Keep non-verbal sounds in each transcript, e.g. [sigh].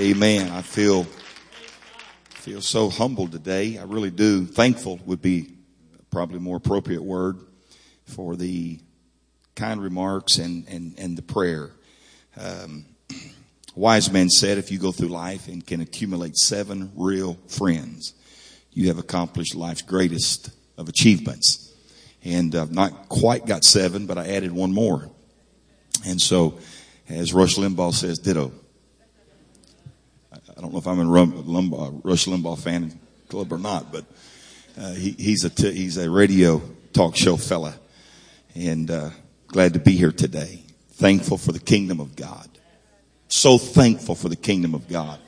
Amen. I feel feel so humbled today. I really do. Thankful would be probably a more appropriate word for the kind remarks and and and the prayer. Um, [clears throat] wise man said, if you go through life and can accumulate seven real friends, you have accomplished life's greatest of achievements. And I've not quite got seven, but I added one more. And so, as Rush Limbaugh says, ditto. I don't know if I'm a Limbaugh, Rush Limbaugh fan club or not, but uh, he, he's a t- he's a radio talk show fella, and uh, glad to be here today. Thankful for the kingdom of God. So thankful for the kingdom of God.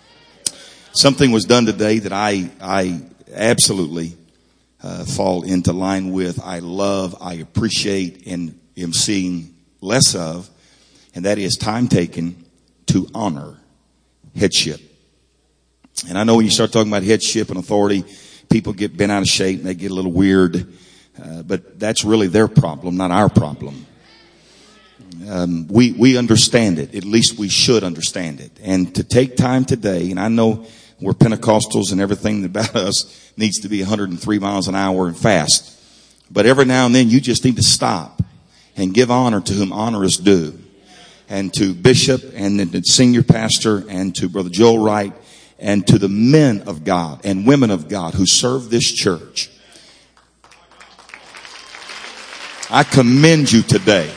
Something was done today that I I absolutely uh, fall into line with. I love, I appreciate, and am seeing less of, and that is time taken to honor headship. And I know when you start talking about headship and authority, people get bent out of shape and they get a little weird. Uh, but that's really their problem, not our problem. Um, we we understand it. At least we should understand it. And to take time today, and I know we're Pentecostals and everything [laughs] about us needs to be 103 miles an hour and fast. But every now and then you just need to stop and give honor to whom honor is due. And to Bishop and the senior pastor and to Brother Joel Wright and to the men of God and women of God who serve this church. I commend you today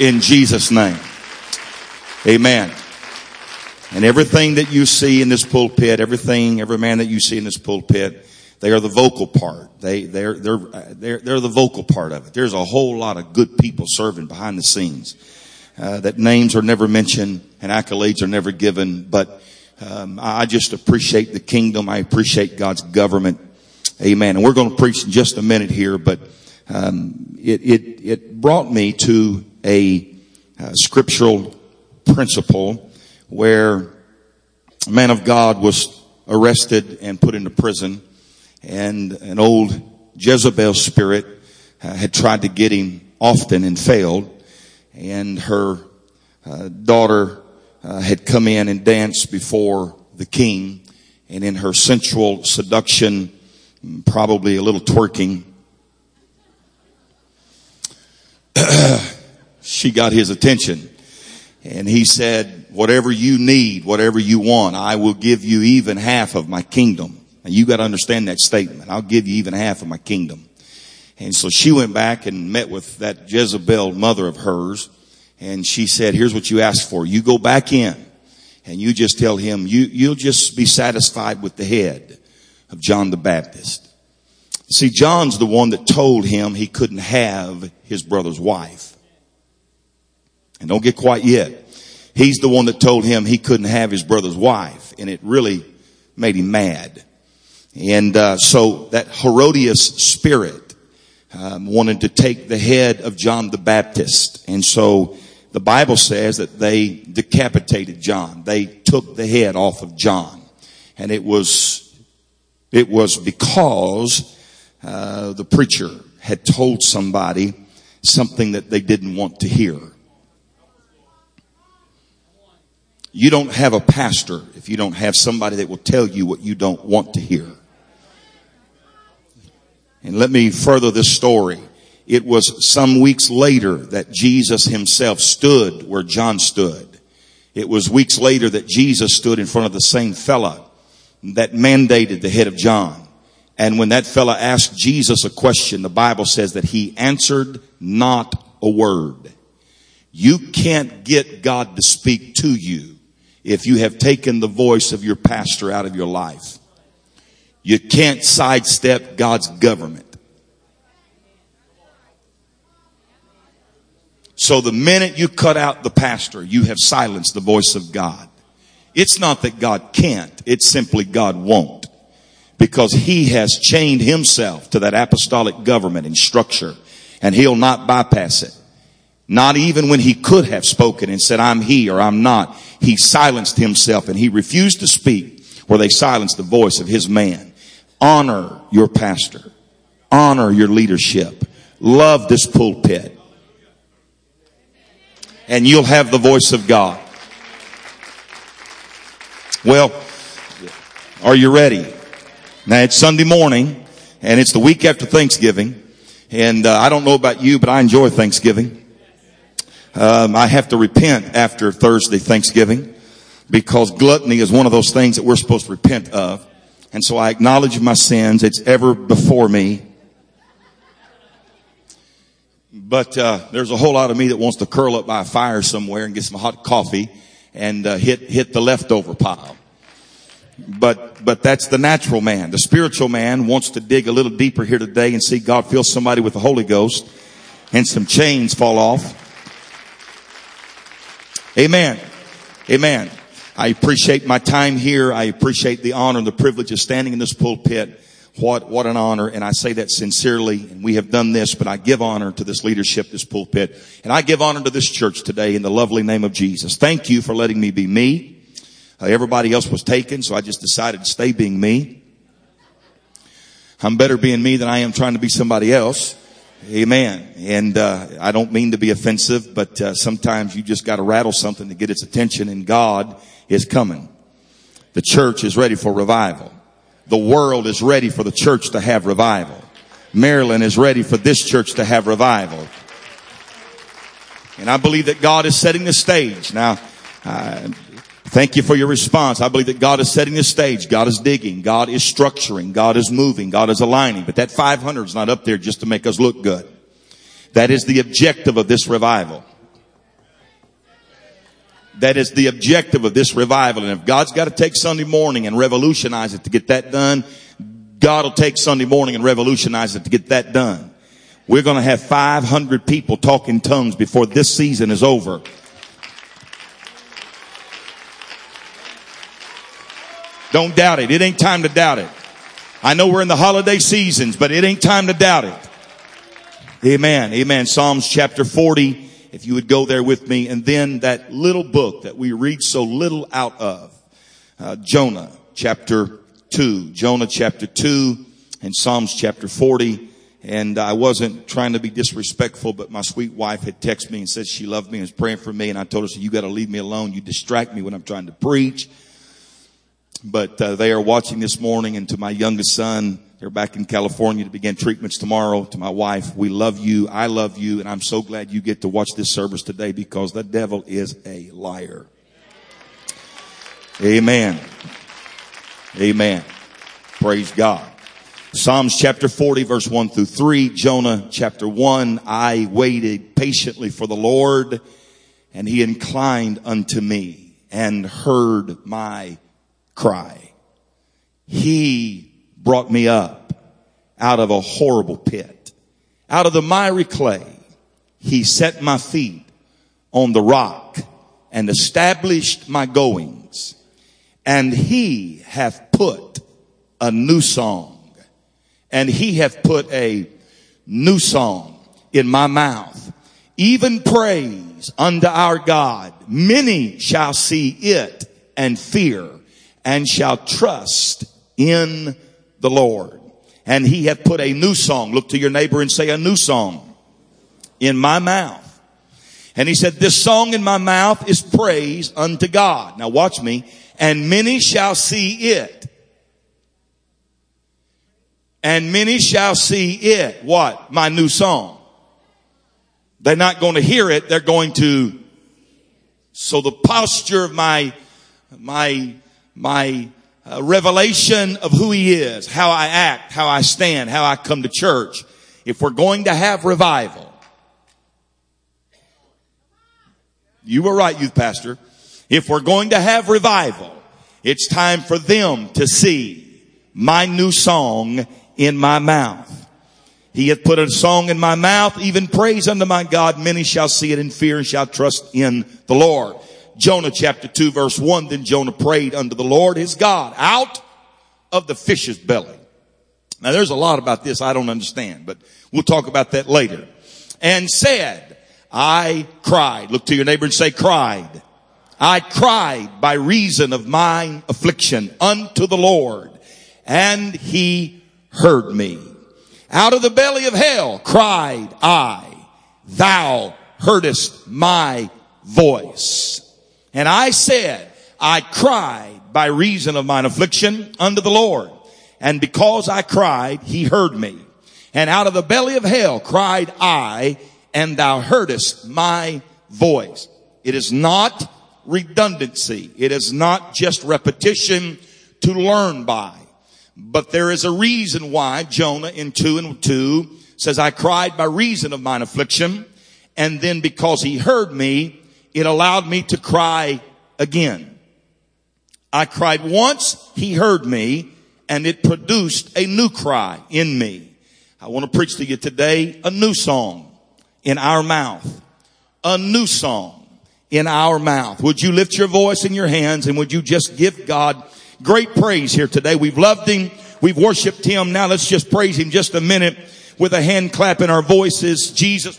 in Jesus name. Amen. And everything that you see in this pulpit, everything, every man that you see in this pulpit, they are the vocal part. They, they're, they're, they're, they're the vocal part of it. There's a whole lot of good people serving behind the scenes. Uh, that names are never mentioned and accolades are never given, but um, I just appreciate the kingdom. I appreciate God's government. Amen. And we're going to preach in just a minute here, but um, it, it, it brought me to a, a scriptural principle where a man of God was arrested and put into prison, and an old Jezebel spirit uh, had tried to get him often and failed, and her uh, daughter uh, had come in and danced before the king, and in her sensual seduction, probably a little twerking, [clears throat] she got his attention. And he said, whatever you need, whatever you want, I will give you even half of my kingdom. And you got to understand that statement. I'll give you even half of my kingdom. And so she went back and met with that Jezebel mother of hers and she said, here's what you asked for. You go back in and you just tell him, you, you'll just be satisfied with the head of John the Baptist. See, John's the one that told him he couldn't have his brother's wife. And don't get quite yet. He's the one that told him he couldn't have his brother's wife. And it really made him mad. And uh, so that Herodias spirit um, wanted to take the head of John the Baptist. And so the Bible says that they decapitated John. They took the head off of John. And it was, it was because, uh, the preacher had told somebody something that they didn't want to hear. You don't have a pastor if you don't have somebody that will tell you what you don't want to hear. And let me further this story. It was some weeks later that Jesus himself stood where John stood. It was weeks later that Jesus stood in front of the same fella that mandated the head of John. And when that fella asked Jesus a question, the Bible says that he answered not a word. You can't get God to speak to you if you have taken the voice of your pastor out of your life. You can't sidestep God's government. So the minute you cut out the pastor, you have silenced the voice of God. It's not that God can't, it's simply God won't. Because he has chained himself to that apostolic government and structure and he'll not bypass it. Not even when he could have spoken and said, I'm he or I'm not. He silenced himself and he refused to speak where they silenced the voice of his man. Honor your pastor. Honor your leadership. Love this pulpit and you'll have the voice of God. Well, are you ready? Now it's Sunday morning and it's the week after Thanksgiving. And uh, I don't know about you, but I enjoy Thanksgiving. Um, I have to repent after Thursday Thanksgiving because gluttony is one of those things that we're supposed to repent of. And so I acknowledge my sins. It's ever before me. But uh, there's a whole lot of me that wants to curl up by a fire somewhere and get some hot coffee and uh, hit hit the leftover pile. But but that's the natural man. The spiritual man wants to dig a little deeper here today and see God fill somebody with the Holy Ghost and some chains fall off. Amen. Amen. I appreciate my time here. I appreciate the honor and the privilege of standing in this pulpit. What, what an honor. And I say that sincerely. And we have done this, but I give honor to this leadership, this pulpit. And I give honor to this church today in the lovely name of Jesus. Thank you for letting me be me. Uh, everybody else was taken, so I just decided to stay being me. I'm better being me than I am trying to be somebody else. Amen. And uh, I don't mean to be offensive, but uh, sometimes you just got to rattle something to get its attention, and God is coming. The church is ready for revival. The world is ready for the church to have revival. Maryland is ready for this church to have revival. And I believe that God is setting the stage. Now, thank you for your response. I believe that God is setting the stage. God is digging. God is structuring. God is moving. God is aligning. But that 500 is not up there just to make us look good. That is the objective of this revival. That is the objective of this revival. And if God's got to take Sunday morning and revolutionize it to get that done, God will take Sunday morning and revolutionize it to get that done. We're going to have 500 people talking tongues before this season is over. Don't doubt it. It ain't time to doubt it. I know we're in the holiday seasons, but it ain't time to doubt it. Amen. Amen. Psalms chapter 40 if you would go there with me. And then that little book that we read so little out of, uh, Jonah chapter 2, Jonah chapter 2 and Psalms chapter 40. And I wasn't trying to be disrespectful, but my sweet wife had texted me and said she loved me and was praying for me. And I told her, so you got to leave me alone. You distract me when I'm trying to preach. But uh, they are watching this morning and to my youngest son, they're back in California to begin treatments tomorrow. To my wife, we love you. I love you. And I'm so glad you get to watch this service today because the devil is a liar. Amen. Amen. Praise God. Psalms chapter 40 verse 1 through 3. Jonah chapter 1. I waited patiently for the Lord and he inclined unto me and heard my cry. He brought me up out of a horrible pit, out of the miry clay. He set my feet on the rock and established my goings. And he hath put a new song and he hath put a new song in my mouth, even praise unto our God. Many shall see it and fear and shall trust in the Lord. And he hath put a new song. Look to your neighbor and say a new song in my mouth. And he said, this song in my mouth is praise unto God. Now watch me. And many shall see it. And many shall see it. What? My new song. They're not going to hear it. They're going to. So the posture of my, my, my revelation of who he is, how I act, how I stand, how I come to church. If we're going to have revival, you were right, youth pastor. If we're going to have revival, it's time for them to see my new song in my mouth. He hath put a song in my mouth, even praise unto my God. Many shall see it in fear and shall trust in the Lord. Jonah chapter 2 verse 1, then Jonah prayed unto the Lord his God out of the fish's belly. Now there's a lot about this I don't understand, but we'll talk about that later. And said, I cried. Look to your neighbor and say cried. I cried by reason of mine affliction unto the Lord and he heard me. Out of the belly of hell cried I. Thou heardest my voice. And I said, I cried by reason of mine affliction unto the Lord. And because I cried, he heard me. And out of the belly of hell cried I, and thou heardest my voice. It is not redundancy. It is not just repetition to learn by. But there is a reason why Jonah in 2 and 2 says, I cried by reason of mine affliction. And then because he heard me, it allowed me to cry again. I cried once, he heard me, and it produced a new cry in me. I want to preach to you today a new song in our mouth. A new song in our mouth. Would you lift your voice in your hands and would you just give God great praise here today? We've loved Him. We've worshiped Him. Now let's just praise Him just a minute with a hand clap in our voices. Jesus.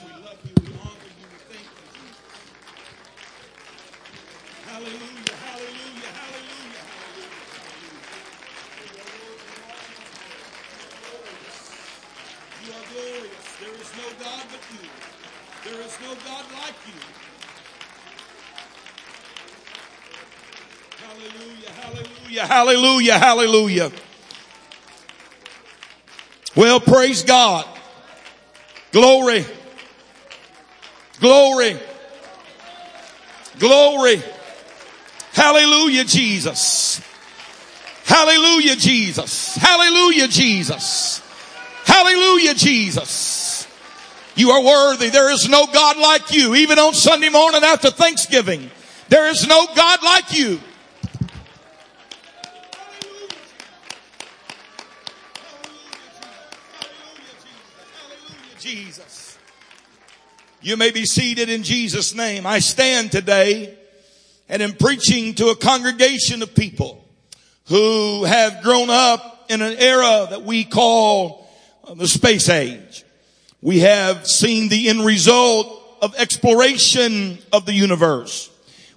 Hallelujah. Hallelujah. Well, praise God. Glory. Glory. Glory. Hallelujah, Jesus. Hallelujah, Jesus. Hallelujah, Jesus. Hallelujah, Jesus. You are worthy. There is no God like you. Even on Sunday morning after Thanksgiving, there is no God like you. Jesus. You may be seated in Jesus' name. I stand today and am preaching to a congregation of people who have grown up in an era that we call uh, the space age. We have seen the end result of exploration of the universe.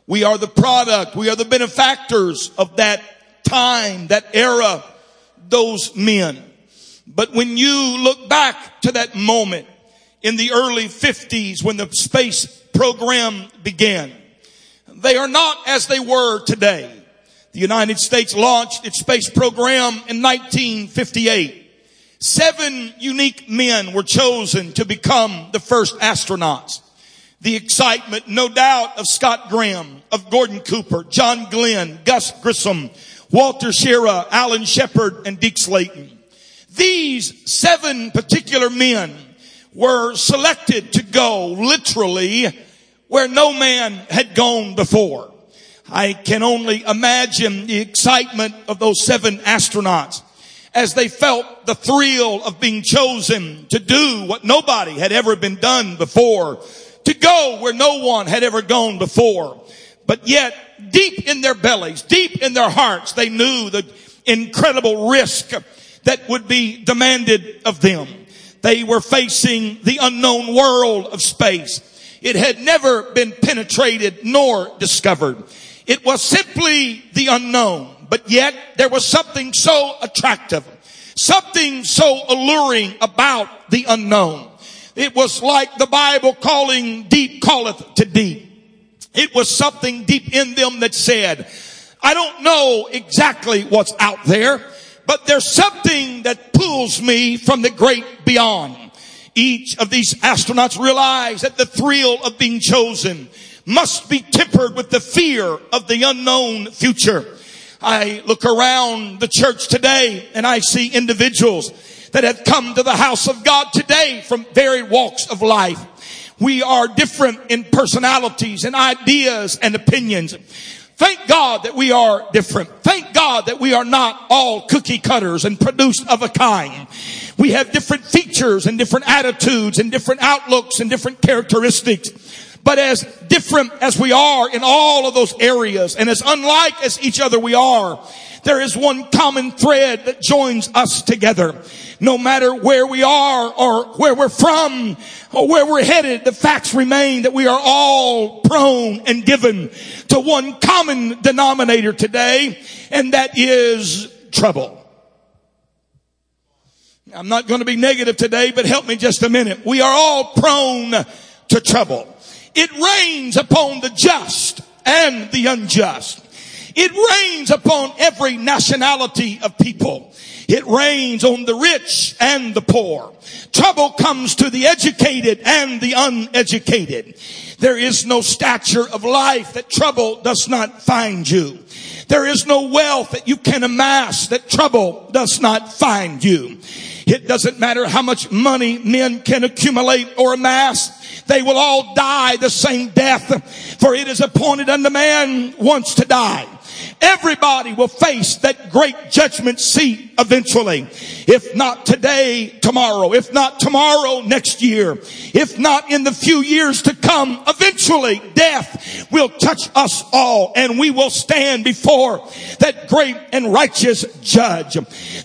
We are the product, we are the benefactors of that time, that era, those men. But when you look back to that moment in the early 50s when the space program began, they are not as they were today. The United States launched its space program in 1958. Seven unique men were chosen to become the first astronauts. The excitement, no doubt, of Scott Graham, of Gordon Cooper, John Glenn, Gus Grissom, Walter Schirra, Alan Shepard, and Deke Slayton. These seven particular men were selected to go literally where no man had gone before. I can only imagine the excitement of those seven astronauts as they felt the thrill of being chosen to do what nobody had ever been done before, to go where no one had ever gone before. But yet, deep in their bellies, deep in their hearts, they knew the incredible risk that would be demanded of them. They were facing the unknown world of space. It had never been penetrated nor discovered. It was simply the unknown, but yet there was something so attractive, something so alluring about the unknown. It was like the Bible calling deep calleth to deep. It was something deep in them that said, I don't know exactly what's out there, but there's something that pulls me from the great beyond. Each of these astronauts realize that the thrill of being chosen must be tempered with the fear of the unknown future. I look around the church today and I see individuals that have come to the house of God today from varied walks of life. We are different in personalities and ideas and opinions. Thank God that we are different. Thank God that we are not all cookie cutters and produced of a kind. We have different features and different attitudes and different outlooks and different characteristics. But as different as we are in all of those areas and as unlike as each other we are, there is one common thread that joins us together. No matter where we are or where we're from or where we're headed, the facts remain that we are all prone and given to one common denominator today, and that is trouble. I'm not going to be negative today, but help me just a minute. We are all prone to trouble. It rains upon the just and the unjust. It rains upon every nationality of people. It rains on the rich and the poor. Trouble comes to the educated and the uneducated. There is no stature of life that trouble does not find you. There is no wealth that you can amass that trouble does not find you. It doesn't matter how much money men can accumulate or amass. They will all die the same death. For it is appointed unto man once to die. Everybody will face that great judgment seat eventually. If not today, tomorrow. If not tomorrow, next year. If not in the few years to come, eventually death will touch us all and we will stand before that great and righteous judge.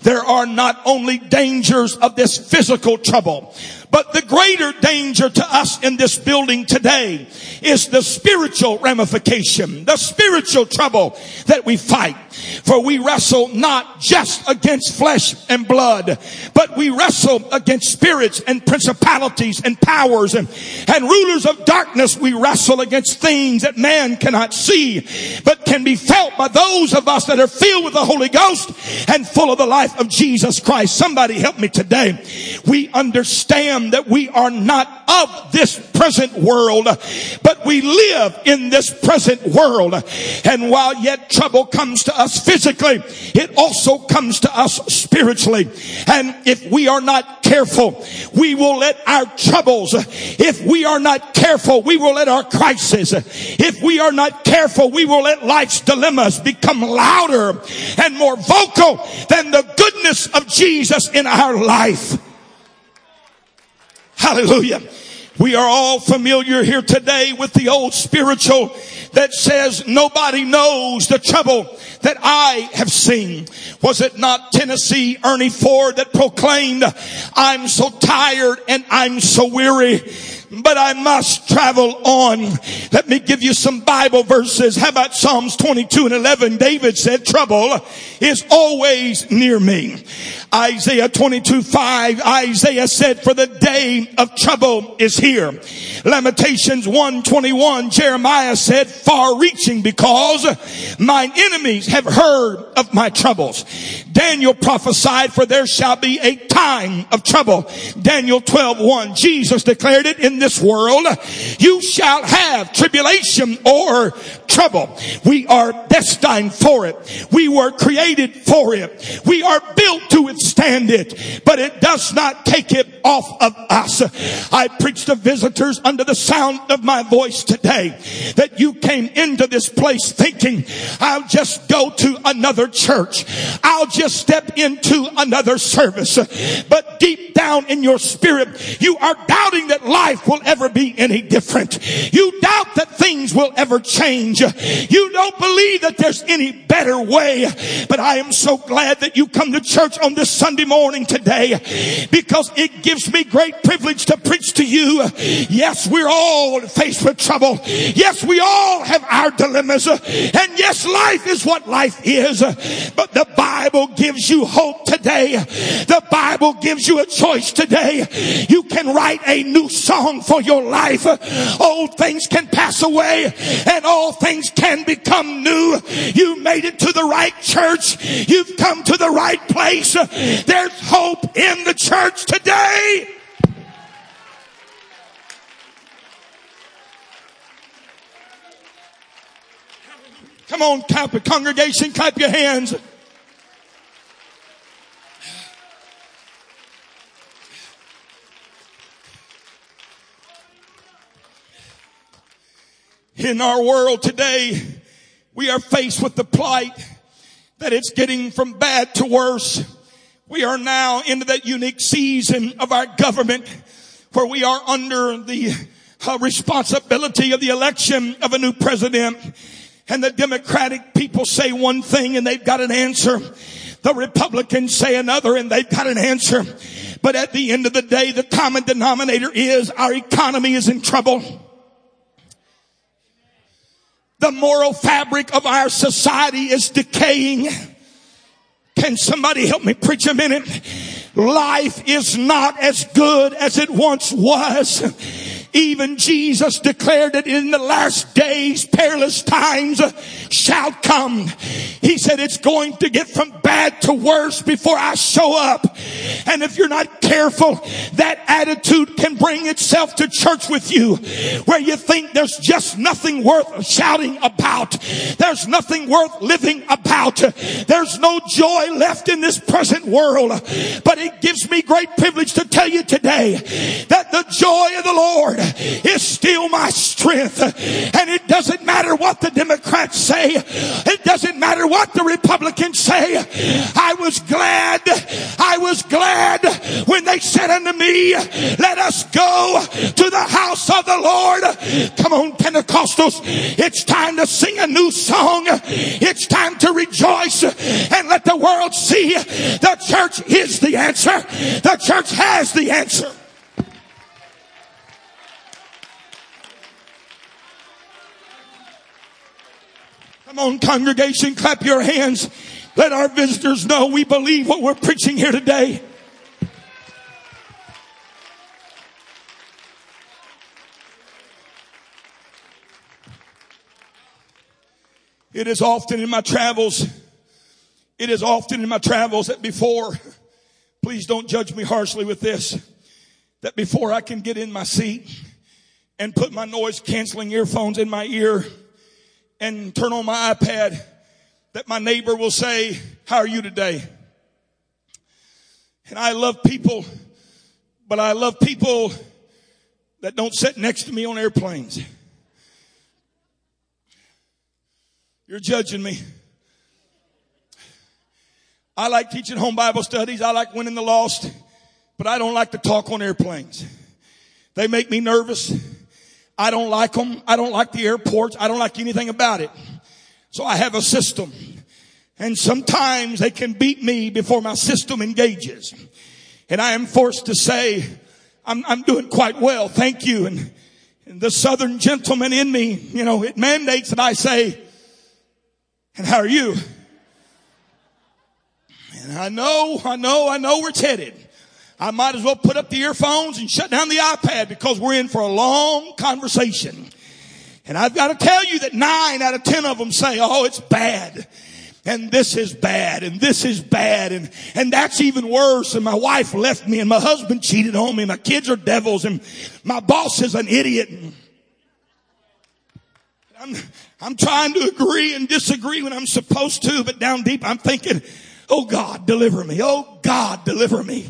There are not only dangers of this physical trouble, but the greater danger to us in this building today is the spiritual ramification, the spiritual trouble that we fight. For we wrestle not just against flesh and blood, but we wrestle against spirits and principalities and powers and, and rulers of darkness. We wrestle against things that man cannot see, but can be felt by those of us that are filled with the Holy Ghost and full of the life of Jesus Christ. Somebody help me today. We understand that we are not of this present world, but we live in this present world. And while yet trouble comes to us physically, it also comes to us spiritually. And if we are not careful, we will let our troubles, if we are not careful, we will let our crisis, if we are not careful, we will let life's dilemmas become louder and more vocal than the goodness of Jesus in our life. Hallelujah. We are all familiar here today with the old spiritual that says nobody knows the trouble that I have seen. Was it not Tennessee Ernie Ford that proclaimed, I'm so tired and I'm so weary but I must travel on. Let me give you some Bible verses. How about Psalms 22 and 11? David said, trouble is always near me. Isaiah 22, 5, Isaiah said, for the day of trouble is here. Lamentations 121, Jeremiah said, far reaching because mine enemies have heard of my troubles. Daniel prophesied, for there shall be a time of trouble. Daniel 12, 1, Jesus declared it in this world, you shall have tribulation or trouble. We are destined for it. We were created for it. We are built to withstand it, but it does not take it off of us. I preach to visitors under the sound of my voice today that you came into this place thinking, I'll just go to another church. I'll just step into another service. But deep down in your spirit, you are doubting that life will ever be any different. You doubt that things will ever change. You don't believe that there's any better way. But I am so glad that you come to church on this Sunday morning today because it gives me great privilege to preach to you. Yes, we're all faced with trouble. Yes, we all have our dilemmas. And yes, life is what life is. But the Bible gives you hope today. The Bible gives you a choice today. You can write a new song for your life. Old things can pass away and all things can become new. You made it to the right church. You've come to the right place. There's hope in the church today. Come on, clap, congregation, clap your hands. In our world today, we are faced with the plight that it's getting from bad to worse. We are now into that unique season of our government where we are under the uh, responsibility of the election of a new president. And the Democratic people say one thing and they've got an answer. The Republicans say another and they've got an answer. But at the end of the day, the common denominator is our economy is in trouble. The moral fabric of our society is decaying. Can somebody help me preach a minute? Life is not as good as it once was. Even Jesus declared that in the last days, perilous times shall come. He said it's going to get from bad to worse before I show up. And if you're not careful, that attitude can bring itself to church with you where you think there's just nothing worth shouting about. There's nothing worth living about. There's no joy left in this present world. But it gives me great privilege to tell you today that the joy of the Lord is still my strength. And it doesn't matter what the Democrats say. It doesn't matter what the Republicans say. I was glad. I was glad when they said unto me, let us go to the house of the Lord. Come on, Pentecostals. It's time to sing a new song. It's time to rejoice and let the world see the church is the answer. The church has the answer. Come on, congregation, clap your hands. Let our visitors know we believe what we're preaching here today. It is often in my travels, it is often in my travels that before, please don't judge me harshly with this, that before I can get in my seat and put my noise canceling earphones in my ear and turn on my iPad, that my neighbor will say, how are you today? And I love people, but I love people that don't sit next to me on airplanes. You're judging me. I like teaching home Bible studies. I like winning the lost, but I don't like to talk on airplanes. They make me nervous. I don't like them. I don't like the airports. I don't like anything about it. So I have a system. And sometimes they can beat me before my system engages. And I am forced to say, I'm, I'm doing quite well. Thank you. And, and the southern gentleman in me, you know, it mandates that I say, and how are you? And I know, I know, I know where it's headed. I might as well put up the earphones and shut down the iPad because we're in for a long conversation. And I've got to tell you that nine out of ten of them say, oh, it's bad. And this is bad and this is bad and, and that's even worse. And my wife left me and my husband cheated on me. My kids are devils and my boss is an idiot. I'm, I'm trying to agree and disagree when I'm supposed to, but down deep I'm thinking, oh God, deliver me. Oh God, deliver me.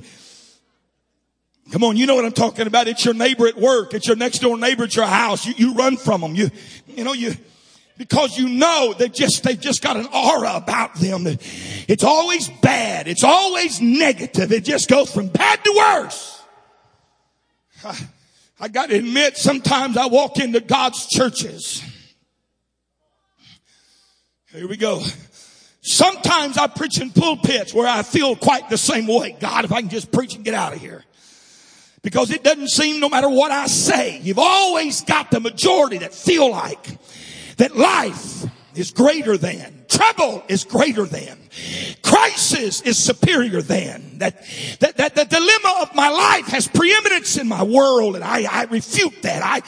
Come on, you know what I'm talking about. It's your neighbor at work. It's your next door neighbor at your house. You, you run from them. You, you know, you, because you know they just, they've just got an aura about them. It's always bad. It's always negative. It just goes from bad to worse. I, I got to admit, sometimes I walk into God's churches here we go. Sometimes I preach in pulpits where I feel quite the same way. God, if I can just preach and get out of here. Because it doesn't seem no matter what I say, you've always got the majority that feel like that life is greater than. Trouble is greater than. Crisis is superior than. That, that, that the dilemma of my life has preeminence in my world and I, I refute that. I,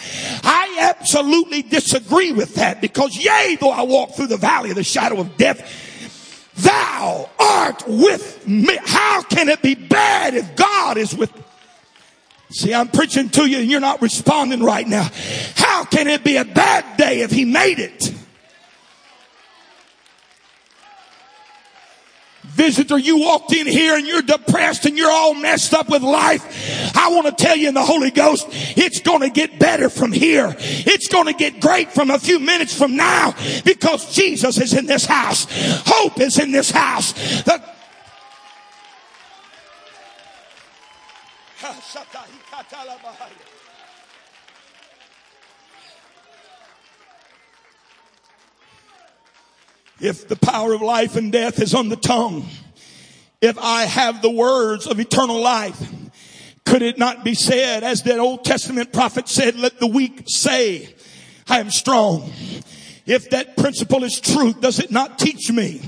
I absolutely disagree with that because yea, though I walk through the valley of the shadow of death, thou art with me. How can it be bad if God is with me? See, I'm preaching to you and you're not responding right now. How can it be a bad day if he made it? Visitor, you walked in here and you're depressed and you're all messed up with life. I want to tell you in the Holy Ghost, it's going to get better from here. It's going to get great from a few minutes from now because Jesus is in this house. Hope is in this house. The If the power of life and death is on the tongue, if I have the words of eternal life, could it not be said, as that Old Testament prophet said, let the weak say, I am strong. If that principle is true, does it not teach me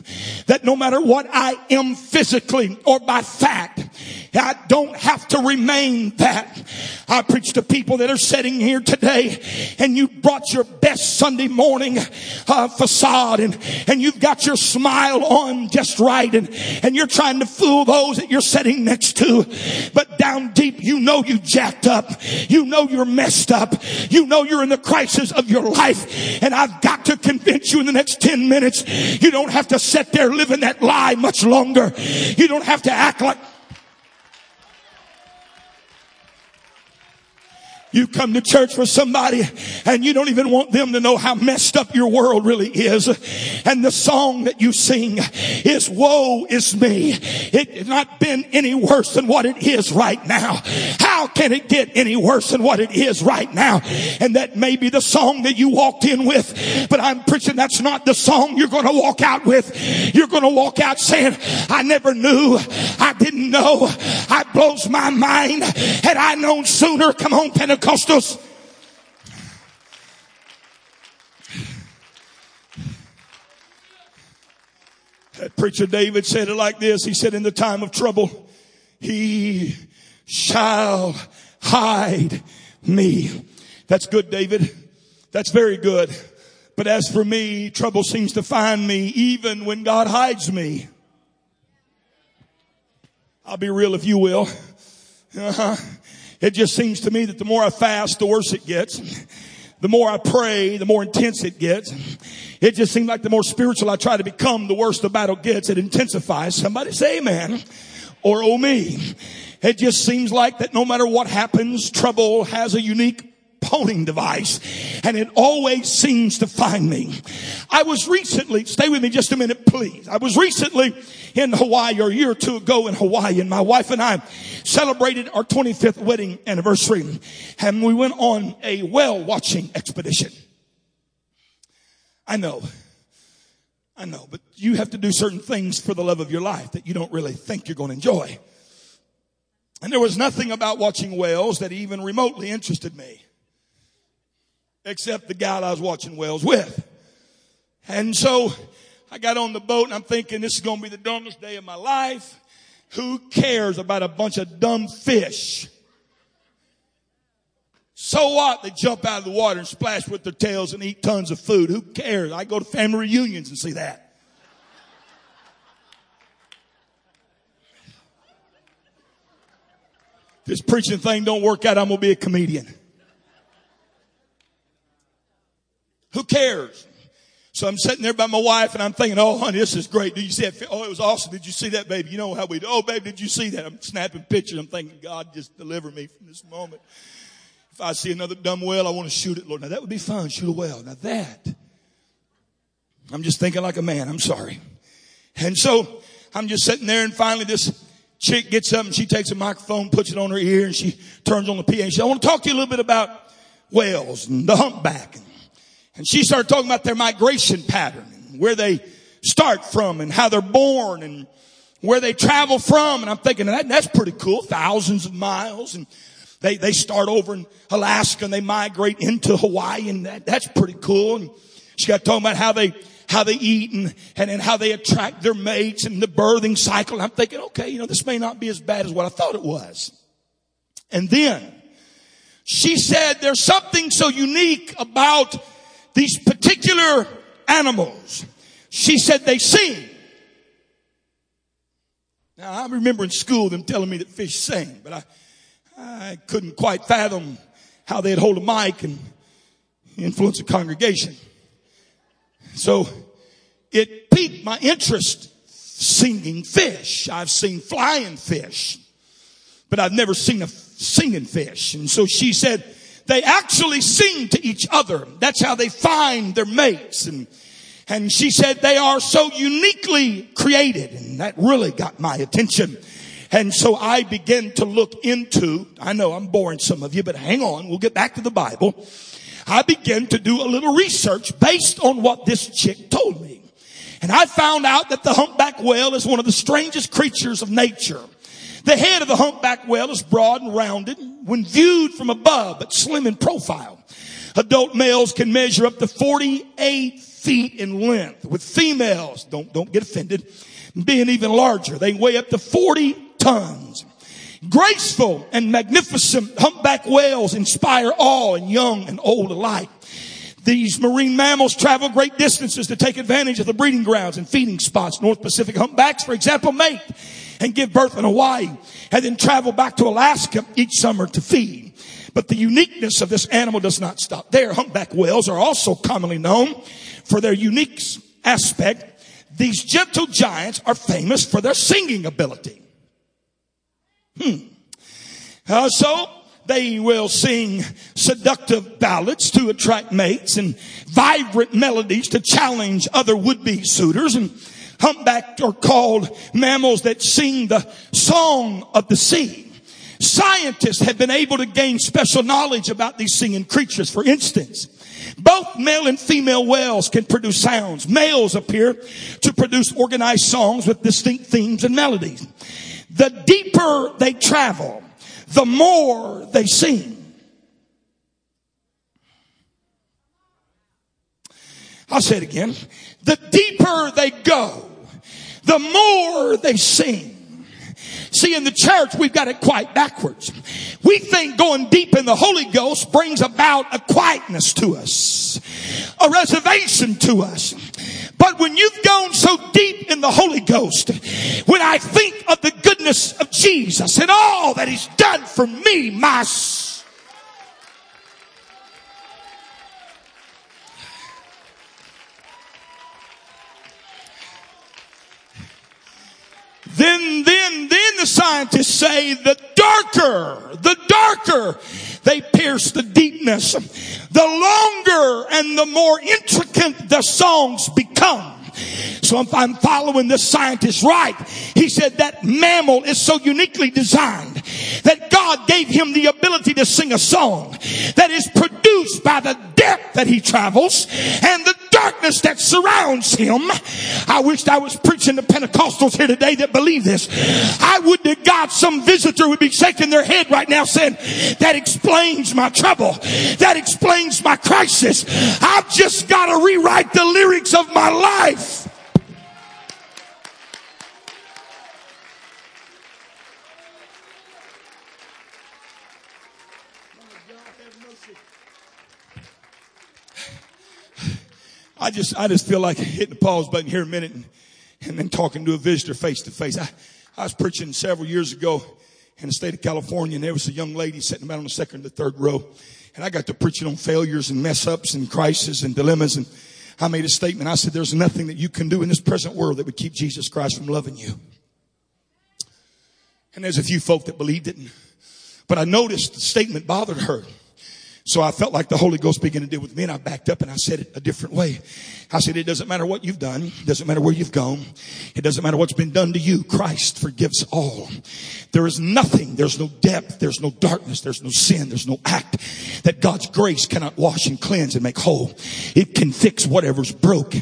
that no matter what I am physically or by fact, I don't have to remain that. I preach to people that are sitting here today and you brought your best Sunday morning uh, facade and, and you've got your smile on just right and, and you're trying to fool those that you're sitting next to. But down you know you jacked up. You know you're messed up. You know you're in the crisis of your life. And I've got to convince you in the next 10 minutes, you don't have to sit there living that lie much longer. You don't have to act like You come to church for somebody and you don't even want them to know how messed up your world really is. And the song that you sing is woe is me. It has not been any worse than what it is right now. How can it get any worse than what it is right now? And that may be the song that you walked in with, but I'm preaching that's not the song you're going to walk out with. You're going to walk out saying, I never knew. I didn't know. I blows my mind. Had I known sooner, come on, Pentecost Pentecostals. That preacher David said it like this. He said, in the time of trouble, he shall hide me. That's good, David. That's very good. But as for me, trouble seems to find me even when God hides me. I'll be real if you will. Uh-huh. It just seems to me that the more I fast, the worse it gets. The more I pray, the more intense it gets. It just seems like the more spiritual I try to become, the worse the battle gets. It intensifies. Somebody say amen or oh me. It just seems like that no matter what happens, trouble has a unique honing device and it always seems to find me. I was recently, stay with me just a minute please. I was recently in Hawaii or a year or two ago in Hawaii and my wife and I celebrated our 25th wedding anniversary and we went on a whale watching expedition. I know. I know, but you have to do certain things for the love of your life that you don't really think you're going to enjoy. And there was nothing about watching whales that even remotely interested me except the guy I was watching whales with. And so I got on the boat and I'm thinking this is going to be the dumbest day of my life. Who cares about a bunch of dumb fish? So what? They jump out of the water and splash with their tails and eat tons of food. Who cares? I go to family reunions and see that. this preaching thing don't work out, I'm going to be a comedian. Who cares? So I'm sitting there by my wife and I'm thinking, oh honey, this is great. Did you see that? Oh, it was awesome. Did you see that, baby? You know how we do. Oh, baby, did you see that? I'm snapping pictures. I'm thinking, God, just deliver me from this moment. If I see another dumb whale, I want to shoot it, Lord. Now that would be fun. Shoot a whale. Now that, I'm just thinking like a man. I'm sorry. And so I'm just sitting there and finally this chick gets up and she takes a microphone, puts it on her ear and she turns on the PA and she says, I want to talk to you a little bit about whales and the humpback and and she started talking about their migration pattern, and where they start from and how they're born and where they travel from. And I'm thinking that, that's pretty cool. Thousands of miles and they, they start over in Alaska and they migrate into Hawaii and that, that's pretty cool. And she got talking about how they, how they eat and, and, and how they attract their mates and the birthing cycle. And I'm thinking, okay, you know, this may not be as bad as what I thought it was. And then she said there's something so unique about these particular animals. She said they sing. Now I remember in school them telling me that fish sing, but I, I couldn't quite fathom how they'd hold a mic and influence a congregation. So it piqued my interest singing fish. I've seen flying fish, but I've never seen a singing fish. And so she said, they actually sing to each other. That's how they find their mates. And, and she said they are so uniquely created. And that really got my attention. And so I began to look into, I know I'm boring some of you, but hang on, we'll get back to the Bible. I began to do a little research based on what this chick told me. And I found out that the humpback whale is one of the strangest creatures of nature. The head of the humpback whale is broad and rounded when viewed from above, but slim in profile. Adult males can measure up to 48 feet in length with females, don't, don't get offended, being even larger. They weigh up to 40 tons. Graceful and magnificent humpback whales inspire awe in young and old alike. These marine mammals travel great distances to take advantage of the breeding grounds and feeding spots. North Pacific humpbacks, for example, mate and give birth in Hawaii and then travel back to Alaska each summer to feed. But the uniqueness of this animal does not stop there. Humpback whales are also commonly known for their unique aspect. These gentle giants are famous for their singing ability. Hmm. Uh, so they will sing seductive ballads to attract mates and vibrant melodies to challenge other would-be suitors and humpback are called mammals that sing the song of the sea. Scientists have been able to gain special knowledge about these singing creatures. For instance, both male and female whales can produce sounds. Males appear to produce organized songs with distinct themes and melodies. The deeper they travel, the more they sing. I'll say it again. The deeper they go, the more they sing. See, in the church, we've got it quite backwards. We think going deep in the Holy Ghost brings about a quietness to us, a reservation to us. But when you've gone so deep in the Holy Ghost, when I think of the goodness of Jesus and all that He's done for me, my then, then, then the scientists say the darker, the darker they pierce the deepness, the longer and the more intricate the songs become. So if I'm following this scientist right, he said that mammal is so uniquely designed that God gave him the ability to sing a song that is produced by the depth that he travels and the darkness that surrounds him. I wished I was preaching to Pentecostals here today that believe this. I would to God some visitor would be shaking their head right now saying, that explains my trouble. That explains my crisis. I've just got to rewrite the lyrics of my life. I just, I just feel like hitting the pause button here a minute and, and then talking to a visitor face to face. I, I was preaching several years ago in the state of California and there was a young lady sitting about on the second and the third row. And I got to preaching on failures and mess ups and crises and dilemmas. And I made a statement. I said, there's nothing that you can do in this present world that would keep Jesus Christ from loving you. And there's a few folk that believed it. But I noticed the statement bothered her. So I felt like the Holy Ghost began to deal with me and I backed up and I said it a different way. I said, it doesn't matter what you've done. It doesn't matter where you've gone. It doesn't matter what's been done to you. Christ forgives all. There is nothing. There's no depth. There's no darkness. There's no sin. There's no act that God's grace cannot wash and cleanse and make whole. It can fix whatever's broke.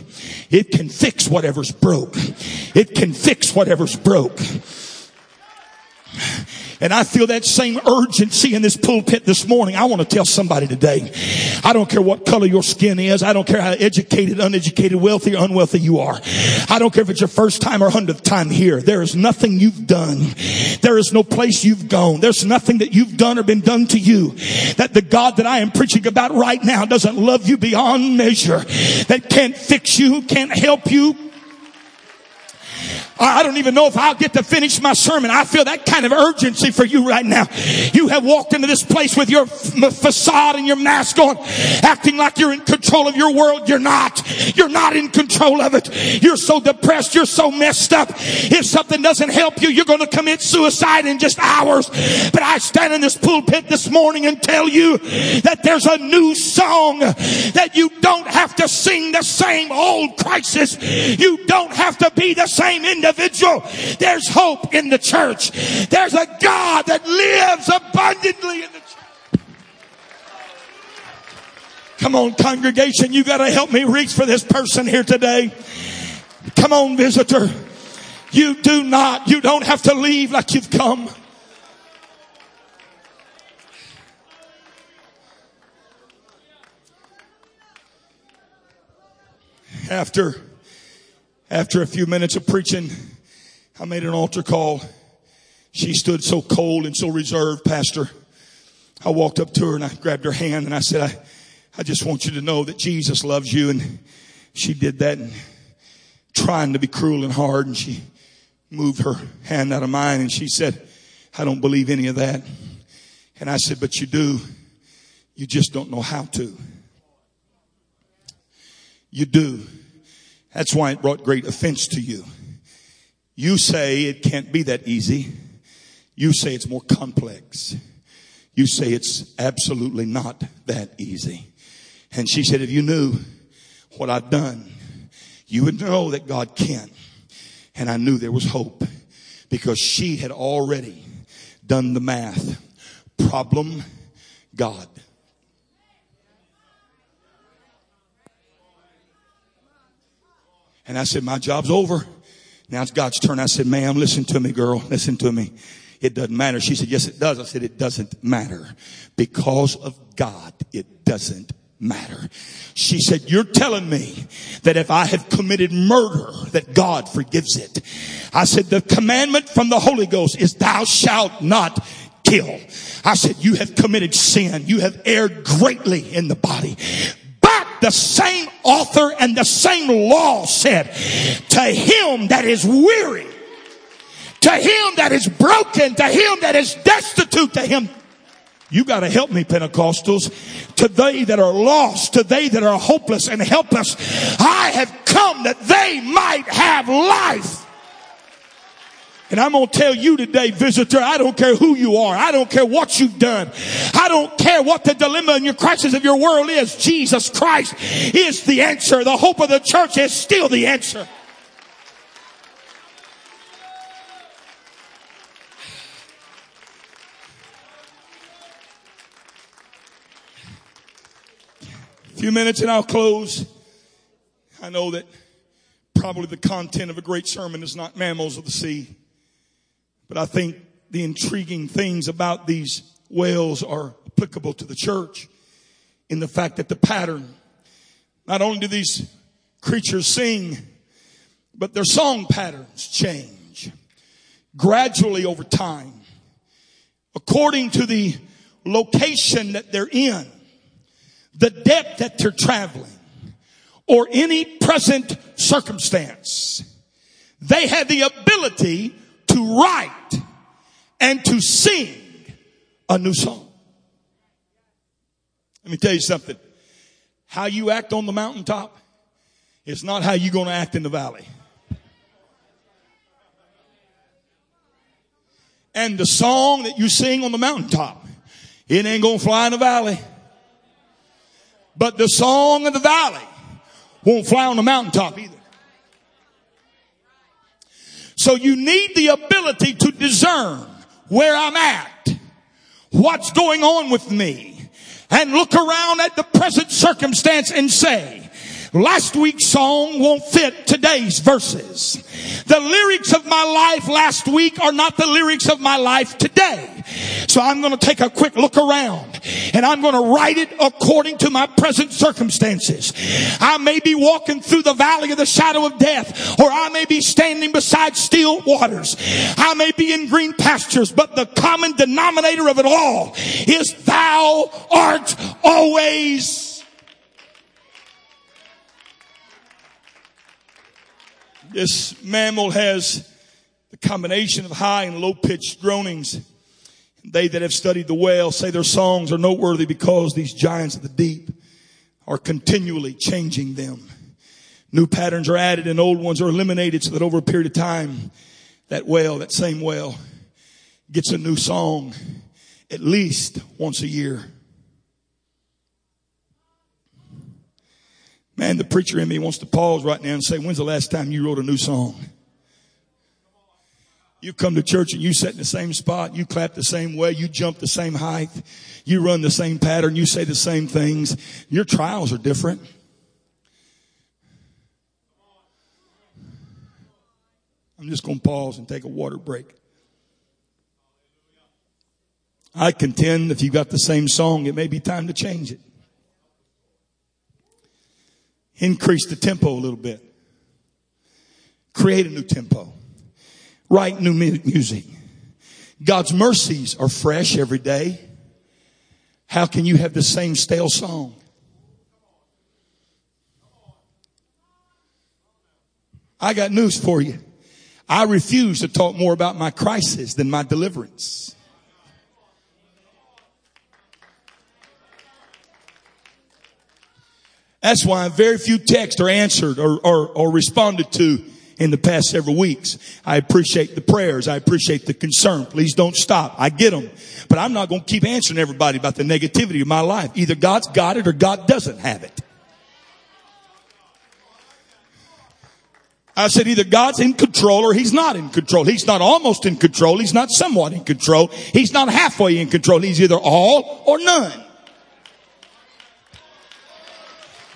It can fix whatever's broke. It can fix whatever's broke. And I feel that same urgency in this pulpit this morning. I want to tell somebody today. I don't care what color your skin is. I don't care how educated, uneducated, wealthy, or unwealthy you are. I don't care if it's your first time or hundredth time here. There is nothing you've done. There is no place you've gone. There's nothing that you've done or been done to you that the God that I am preaching about right now doesn't love you beyond measure, that can't fix you, can't help you, I don't even know if I'll get to finish my sermon. I feel that kind of urgency for you right now. You have walked into this place with your facade and your mask on, acting like you're in control of your world. You're not. You're not in control of it. You're so depressed. You're so messed up. If something doesn't help you, you're going to commit suicide in just hours. But I stand in this pulpit this morning and tell you that there's a new song that you don't have to sing the same old crisis. You don't have to be the same individual individual. There's hope in the church. There's a God that lives abundantly in the church. Come on, congregation, you gotta help me reach for this person here today. Come on, visitor. You do not, you don't have to leave like you've come. After after a few minutes of preaching, I made an altar call She stood so cold and so reserved, Pastor. I walked up to her and I grabbed her hand and I said, I, I just want you to know that Jesus loves you. And she did that and trying to be cruel and hard. And she moved her hand out of mine and she said, I don't believe any of that. And I said, but you do. You just don't know how to. You do. That's why it brought great offense to you. You say it can't be that easy. You say it's more complex. You say it's absolutely not that easy. And she said, if you knew what I've done, you would know that God can. And I knew there was hope because she had already done the math. Problem, God. And I said, my job's over. Now it's God's turn. I said, ma'am, listen to me, girl. Listen to me. It doesn't matter. She said, yes, it does. I said, it doesn't matter. Because of God, it doesn't matter. She said, you're telling me that if I have committed murder, that God forgives it. I said, the commandment from the Holy Ghost is thou shalt not kill. I said, you have committed sin. You have erred greatly in the body. The same author and the same law said, to him that is weary, to him that is broken, to him that is destitute, to him you gotta help me, Pentecostals. To they that are lost, to they that are hopeless and helpless, I have come that they might have life. And I'm going to tell you today, visitor, I don't care who you are. I don't care what you've done. I don't care what the dilemma and your crisis of your world is. Jesus Christ is the answer. The hope of the church is still the answer. A few minutes and I'll close. I know that probably the content of a great sermon is not mammals of the sea. But I think the intriguing things about these whales are applicable to the church in the fact that the pattern, not only do these creatures sing, but their song patterns change gradually over time according to the location that they're in, the depth that they're traveling, or any present circumstance. They have the ability to write and to sing a new song. Let me tell you something. How you act on the mountaintop is not how you're going to act in the valley. And the song that you sing on the mountaintop, it ain't going to fly in the valley. But the song of the valley won't fly on the mountaintop either. So you need the ability to discern where I'm at, what's going on with me, and look around at the present circumstance and say, Last week's song won't fit today's verses. The lyrics of my life last week are not the lyrics of my life today. So I'm going to take a quick look around and I'm going to write it according to my present circumstances. I may be walking through the valley of the shadow of death or I may be standing beside still waters. I may be in green pastures, but the common denominator of it all is thou art always This mammal has the combination of high and low pitched groanings. They that have studied the whale say their songs are noteworthy because these giants of the deep are continually changing them. New patterns are added and old ones are eliminated so that over a period of time, that whale, that same whale, gets a new song at least once a year. Man, the preacher in me wants to pause right now and say, when's the last time you wrote a new song? You come to church and you sit in the same spot, you clap the same way, you jump the same height, you run the same pattern, you say the same things. Your trials are different. I'm just going to pause and take a water break. I contend if you've got the same song, it may be time to change it increase the tempo a little bit. Create a new tempo. Write new music. God's mercies are fresh every day. How can you have the same stale song? I got news for you. I refuse to talk more about my crisis than my deliverance. That's why very few texts are answered or, or, or responded to in the past several weeks. I appreciate the prayers. I appreciate the concern. Please don't stop. I get them. But I'm not going to keep answering everybody about the negativity of my life. Either God's got it or God doesn't have it. I said either God's in control or He's not in control. He's not almost in control. He's not somewhat in control. He's not halfway in control. He's either all or none.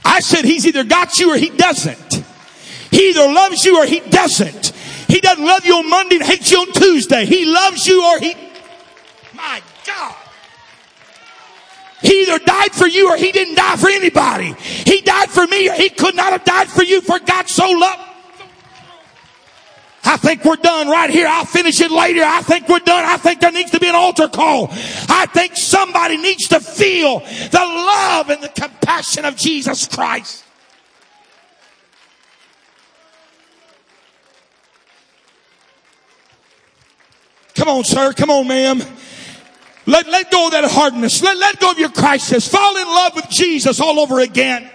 I said He's either got you or He doesn't. He either loves you or He doesn't. He doesn't love you on Monday and hates you on Tuesday. He loves you or He, my God. He either died for you or he didn't die for anybody. He died for me or he could not have died for you for God so loved. I think we're done right here. I'll finish it later. I think we're done. I think there needs to be an altar call. I think somebody needs to feel the love and the compassion of Jesus Christ. Come on, sir. Come on, ma'am. Let, let go of that hardness. Let, let go of your crisis. Fall in love with Jesus all over again.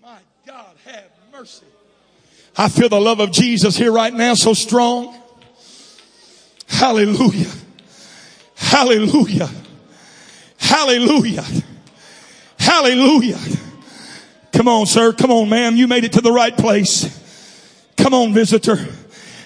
My God, have mercy. I feel the love of Jesus here right now so strong. Hallelujah. Hallelujah. Hallelujah. Hallelujah. Come on, sir. Come on, ma'am. You made it to the right place. Come on, visitor.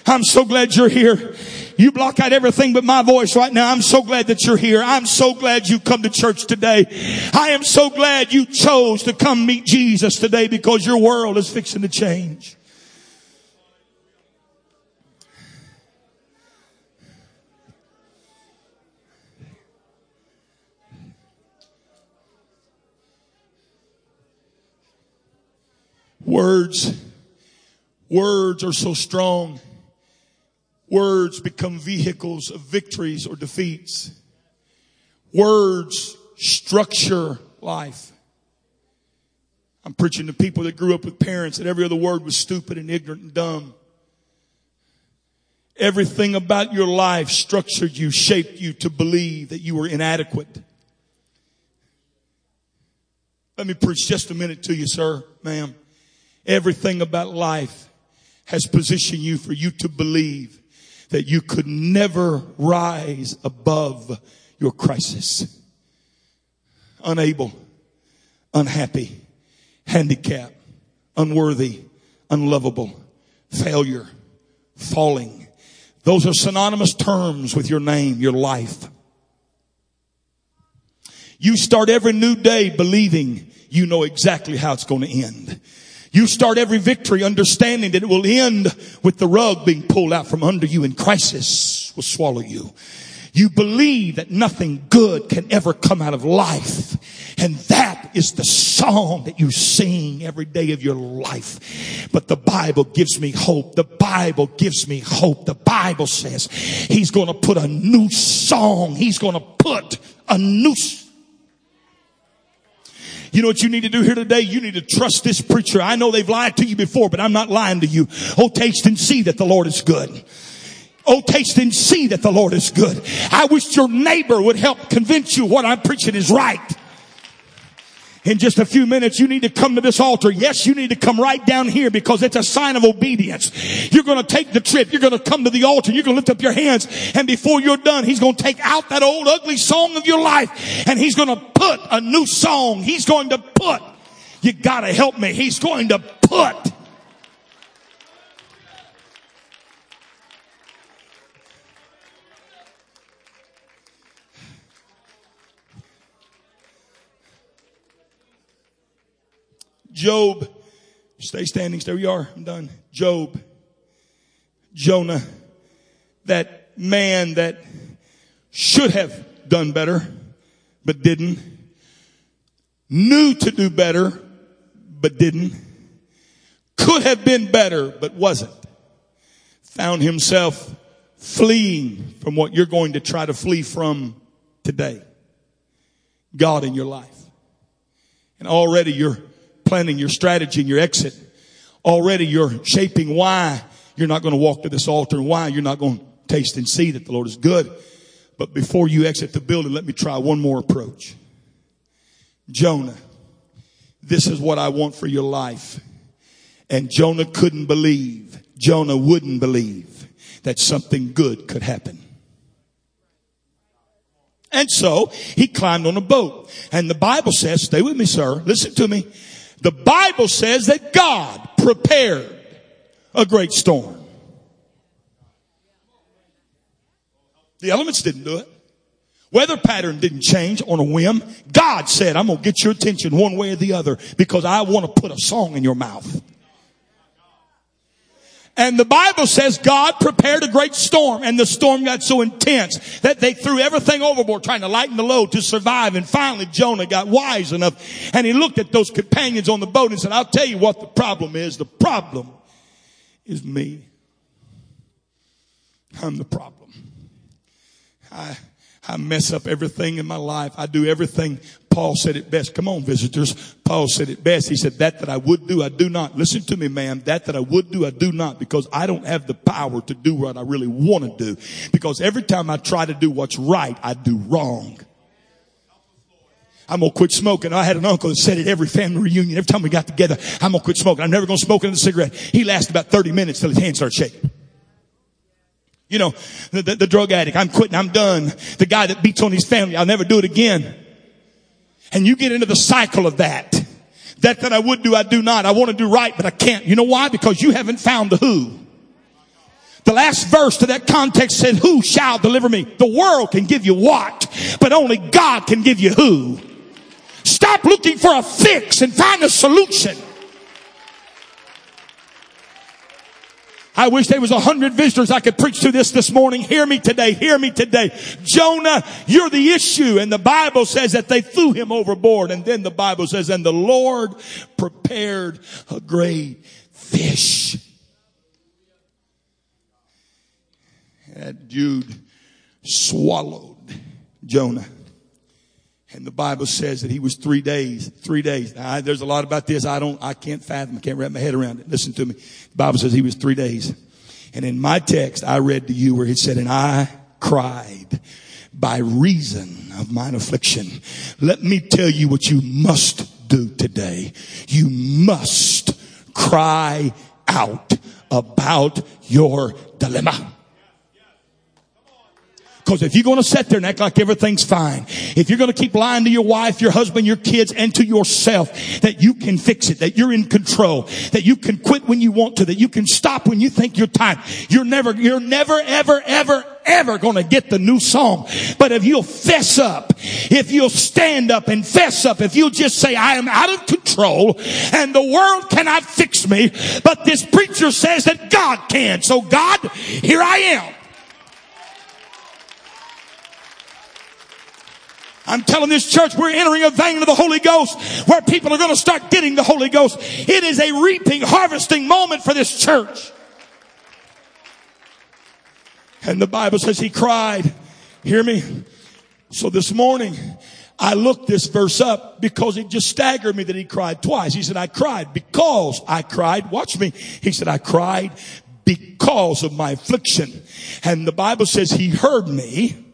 I'm so glad you're here. You block out everything but my voice right now. I'm so glad that you're here. I'm so glad you come to church today. I am so glad you chose to come meet Jesus today because your world is fixing to change. Words, words are so strong. Words become vehicles of victories or defeats. Words structure life. I'm preaching to people that grew up with parents that every other word was stupid and ignorant and dumb. Everything about your life structured you, shaped you to believe that you were inadequate. Let me preach just a minute to you, sir, ma'am. Everything about life has positioned you for you to believe that you could never rise above your crisis. Unable, unhappy, handicapped, unworthy, unlovable, failure, falling. Those are synonymous terms with your name, your life. You start every new day believing you know exactly how it's going to end. You start every victory understanding that it will end with the rug being pulled out from under you and crisis will swallow you. You believe that nothing good can ever come out of life. And that is the song that you sing every day of your life. But the Bible gives me hope. The Bible gives me hope. The Bible says he's going to put a new song. He's going to put a new you know what you need to do here today? You need to trust this preacher. I know they've lied to you before, but I'm not lying to you. Oh, taste and see that the Lord is good. Oh, taste and see that the Lord is good. I wish your neighbor would help convince you what I'm preaching is right in just a few minutes, you need to come to this altar. Yes, you need to come right down here because it's a sign of obedience. You're going to take the trip. You're going to come to the altar. You're going to lift up your hands. And before you're done, he's going to take out that old ugly song of your life and he's going to put a new song. He's going to put, you got to help me. He's going to put Job, stay standing, there you are, I'm done. Job, Jonah, that man that should have done better, but didn't. Knew to do better, but didn't. Could have been better, but wasn't. Found himself fleeing from what you're going to try to flee from today. God in your life. And already you're planning your strategy and your exit. Already you're shaping why you're not going to walk to this altar and why you're not going to taste and see that the Lord is good. But before you exit the building, let me try one more approach. Jonah, this is what I want for your life. And Jonah couldn't believe, Jonah wouldn't believe that something good could happen. And so he climbed on a boat. And the Bible says, stay with me, sir. Listen to me. The Bible says that God prepared a great storm. The elements didn't do it. Weather pattern didn't change on a whim. God said, I'm going to get your attention one way or the other because I want to put a song in your mouth. And the Bible says God prepared a great storm and the storm got so intense that they threw everything overboard trying to lighten the load to survive. And finally Jonah got wise enough and he looked at those companions on the boat and said, I'll tell you what the problem is. The problem is me. I'm the problem. I, I mess up everything in my life. I do everything Paul said it best. Come on, visitors. Paul said it best. He said, that that I would do, I do not. Listen to me, ma'am. That that I would do, I do not because I don't have the power to do what I really want to do. Because every time I try to do what's right, I do wrong. I'm gonna quit smoking. I had an uncle that said at every family reunion, every time we got together, I'm gonna quit smoking. I'm never gonna smoke another cigarette. He lasted about 30 minutes till his hands started shaking. You know, the, the, the drug addict, I'm quitting, I'm done. The guy that beats on his family, I'll never do it again. And you get into the cycle of that. That that I would do, I do not. I want to do right, but I can't. You know why? Because you haven't found the who. The last verse to that context said, who shall deliver me? The world can give you what, but only God can give you who. Stop looking for a fix and find a solution. I wish there was a hundred visitors I could preach to this this morning. Hear me today. Hear me today. Jonah, you're the issue. And the Bible says that they threw him overboard. And then the Bible says, and the Lord prepared a great fish. And Jude swallowed Jonah. And the Bible says that he was three days, three days. Now, there's a lot about this. I don't, I can't fathom. I can't wrap my head around it. Listen to me. The Bible says he was three days. And in my text, I read to you where it said, and I cried by reason of mine affliction. Let me tell you what you must do today. You must cry out about your dilemma. Because if you're going to sit there and act like everything's fine, if you're going to keep lying to your wife, your husband, your kids, and to yourself that you can fix it, that you're in control, that you can quit when you want to, that you can stop when you think you're tired, you're never, you're never, ever, ever, ever going to get the new song. But if you'll fess up, if you'll stand up and fess up, if you'll just say, I am out of control and the world cannot fix me, but this preacher says that God can. So God, here I am. I'm telling this church we're entering a vein of the Holy Ghost where people are going to start getting the Holy Ghost. It is a reaping, harvesting moment for this church. And the Bible says he cried. Hear me? So this morning, I looked this verse up because it just staggered me that he cried twice. He said, I cried because I cried. Watch me. He said, I cried because of my affliction. And the Bible says he heard me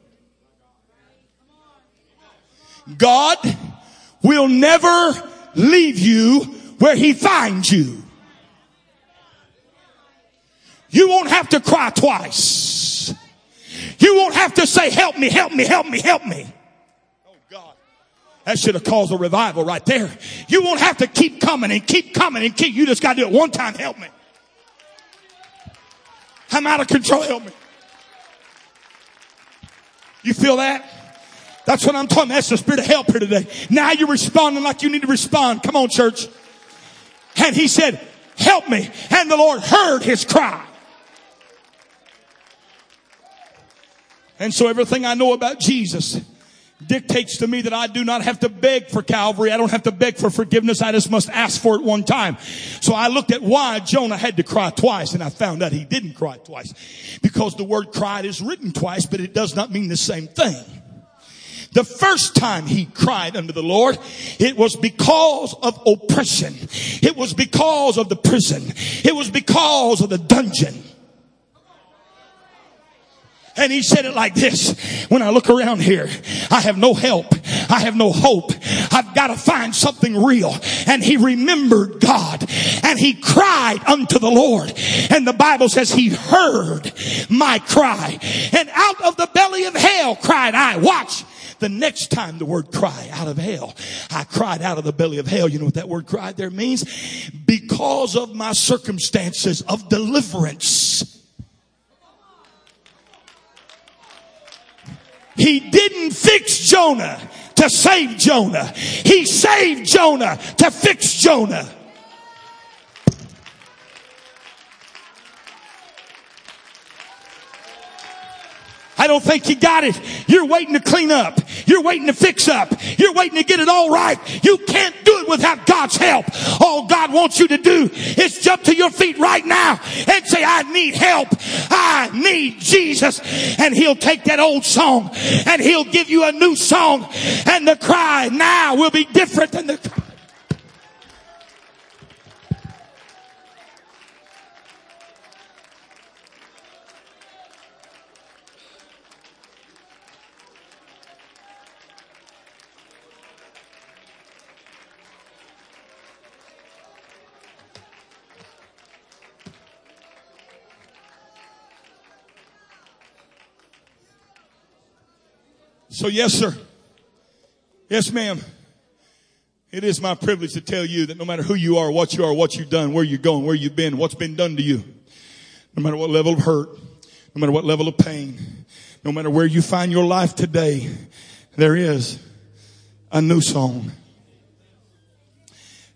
God will never leave you where he finds you. You won't have to cry twice. You won't have to say, help me, help me, help me, help me. Oh God. That should have caused a revival right there. You won't have to keep coming and keep coming and keep. You just got to do it one time. Help me. I'm out of control. Help me. You feel that? That's what I'm talking about. That's the spirit of help here today. Now you're responding like you need to respond. Come on, church. And he said, help me. And the Lord heard his cry. And so everything I know about Jesus, dictates to me that I do not have to beg for Calvary. I don't have to beg for forgiveness. I just must ask for it one time. So I looked at why Jonah had to cry twice and I found out he didn't cry twice because the word cried is written twice, but it does not mean the same thing. The first time he cried unto the Lord, it was because of oppression. It was because of the prison. It was because of the dungeon. And he said it like this. When I look around here, I have no help. I have no hope. I've got to find something real. And he remembered God and he cried unto the Lord. And the Bible says he heard my cry and out of the belly of hell cried I. Watch. The next time the word cry out of hell, I cried out of the belly of hell. You know what that word cried there means? Because of my circumstances of deliverance. He didn't fix Jonah to save Jonah. He saved Jonah to fix Jonah. I don't think you got it. You're waiting to clean up. You're waiting to fix up. You're waiting to get it all right. You can't do it without God's help. All God wants you to do is jump to your feet right now and say, I need help. I need Jesus. And He'll take that old song and He'll give you a new song. And the cry now will be different than the So yes, sir. Yes, ma'am. It is my privilege to tell you that no matter who you are, what you are, what you've done, where you're going, where you've been, what's been done to you, no matter what level of hurt, no matter what level of pain, no matter where you find your life today, there is a new song.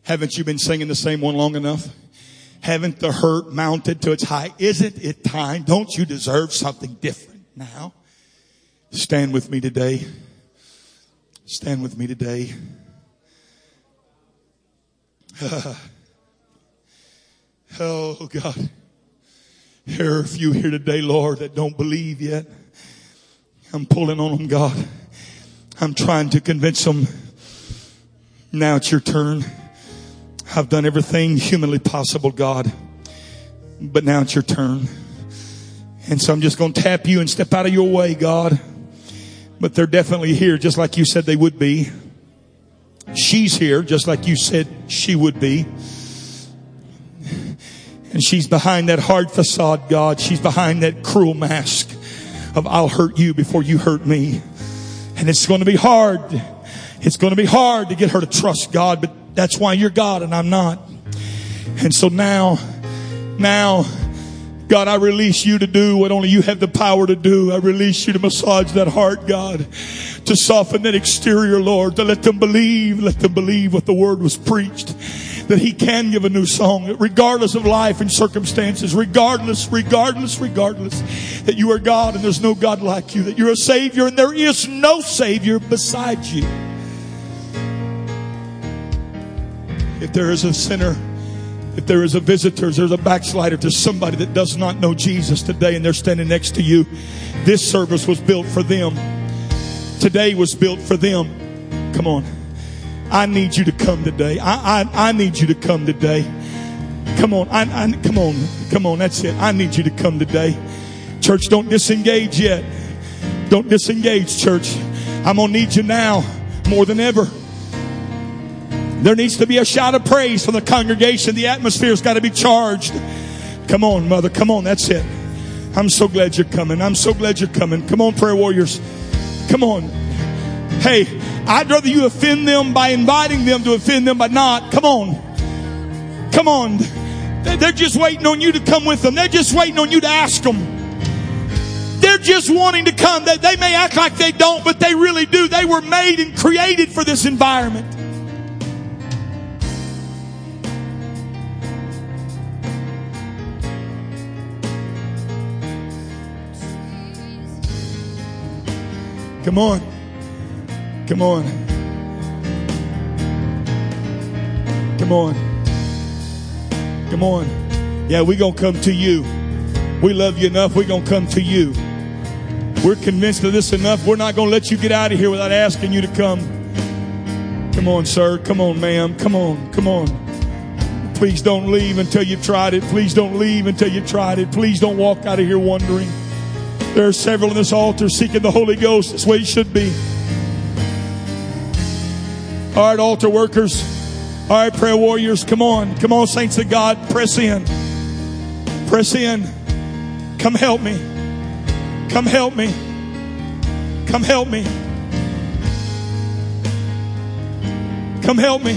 Haven't you been singing the same one long enough? Haven't the hurt mounted to its height? Isn't it time? Don't you deserve something different now? Stand with me today. Stand with me today. [laughs] oh God. There are a few here today, Lord, that don't believe yet. I'm pulling on them, God. I'm trying to convince them. Now it's your turn. I've done everything humanly possible, God. But now it's your turn. And so I'm just going to tap you and step out of your way, God. But they're definitely here just like you said they would be. She's here just like you said she would be. And she's behind that hard facade, God. She's behind that cruel mask of I'll hurt you before you hurt me. And it's going to be hard. It's going to be hard to get her to trust God, but that's why you're God and I'm not. And so now, now, God, I release you to do what only you have the power to do. I release you to massage that heart, God, to soften that exterior, Lord, to let them believe, let them believe what the word was preached. That he can give a new song, regardless of life and circumstances, regardless, regardless, regardless, that you are God and there's no God like you, that you're a Savior and there is no Savior besides you. If there is a sinner, if there is a visitor, there's a backslider, there's somebody that does not know Jesus today and they're standing next to you, this service was built for them. Today was built for them. Come on. I need you to come today. I, I, I need you to come today. Come on. I, I, come on. Come on. That's it. I need you to come today. Church, don't disengage yet. Don't disengage, church. I'm going to need you now more than ever. There needs to be a shout of praise from the congregation. The atmosphere's got to be charged. Come on, mother. Come on. That's it. I'm so glad you're coming. I'm so glad you're coming. Come on, prayer warriors. Come on. Hey, I'd rather you offend them by inviting them to offend them by not. Come on. Come on. They're just waiting on you to come with them. They're just waiting on you to ask them. They're just wanting to come. They, they may act like they don't, but they really do. They were made and created for this environment. Come on. Come on. Come on. Come on. Yeah, we're going to come to you. We love you enough. We're going to come to you. We're convinced of this enough. We're not going to let you get out of here without asking you to come. Come on, sir. Come on, ma'am. Come on. Come on. Please don't leave until you've tried it. Please don't leave until you've tried it. Please don't walk out of here wondering. There are several in this altar seeking the Holy Ghost. That's way it should be. All right, altar workers. All right, prayer warriors. Come on. Come on, saints of God. Press in. Press in. Come help me. Come help me. Come help me. Come help me.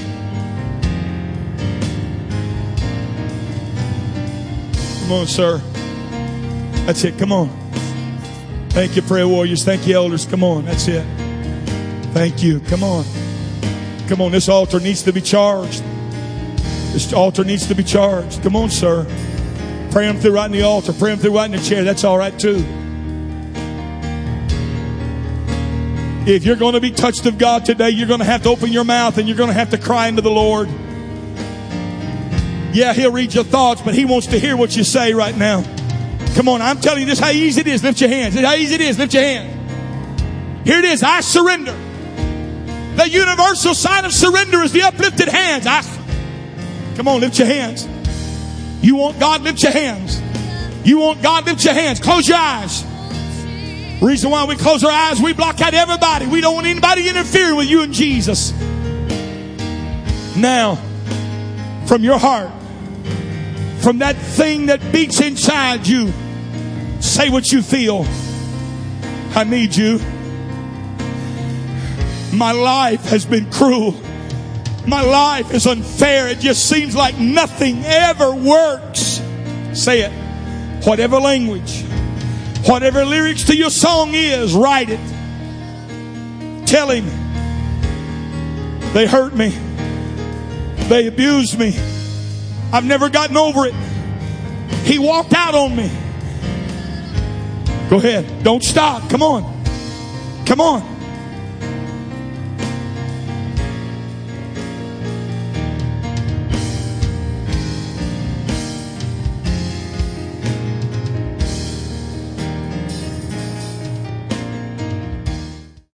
Come on, sir. That's it. Come on. Thank you, prayer warriors. Thank you, elders. Come on. That's it. Thank you. Come on. Come on. This altar needs to be charged. This altar needs to be charged. Come on, sir. Pray them through right in the altar. Pray them through right in the chair. That's all right, too. If you're going to be touched of God today, you're going to have to open your mouth and you're going to have to cry into the Lord. Yeah, He'll read your thoughts, but He wants to hear what you say right now. Come on, I'm telling you this how easy it is. Lift your hands. How easy it is. Lift your hands. Here it is. I surrender. The universal sign of surrender is the uplifted hands. I, come on, lift your hands. You want God, lift your hands. You want God, lift your hands. Close your eyes. Reason why we close our eyes, we block out everybody. We don't want anybody interfering with you and Jesus. Now, from your heart, from that thing that beats inside you, say what you feel. I need you. My life has been cruel. My life is unfair. It just seems like nothing ever works. Say it. Whatever language, whatever lyrics to your song is, write it. Tell him they hurt me. They abused me. I've never gotten over it. He walked out on me. Go ahead. Don't stop. Come on. Come on.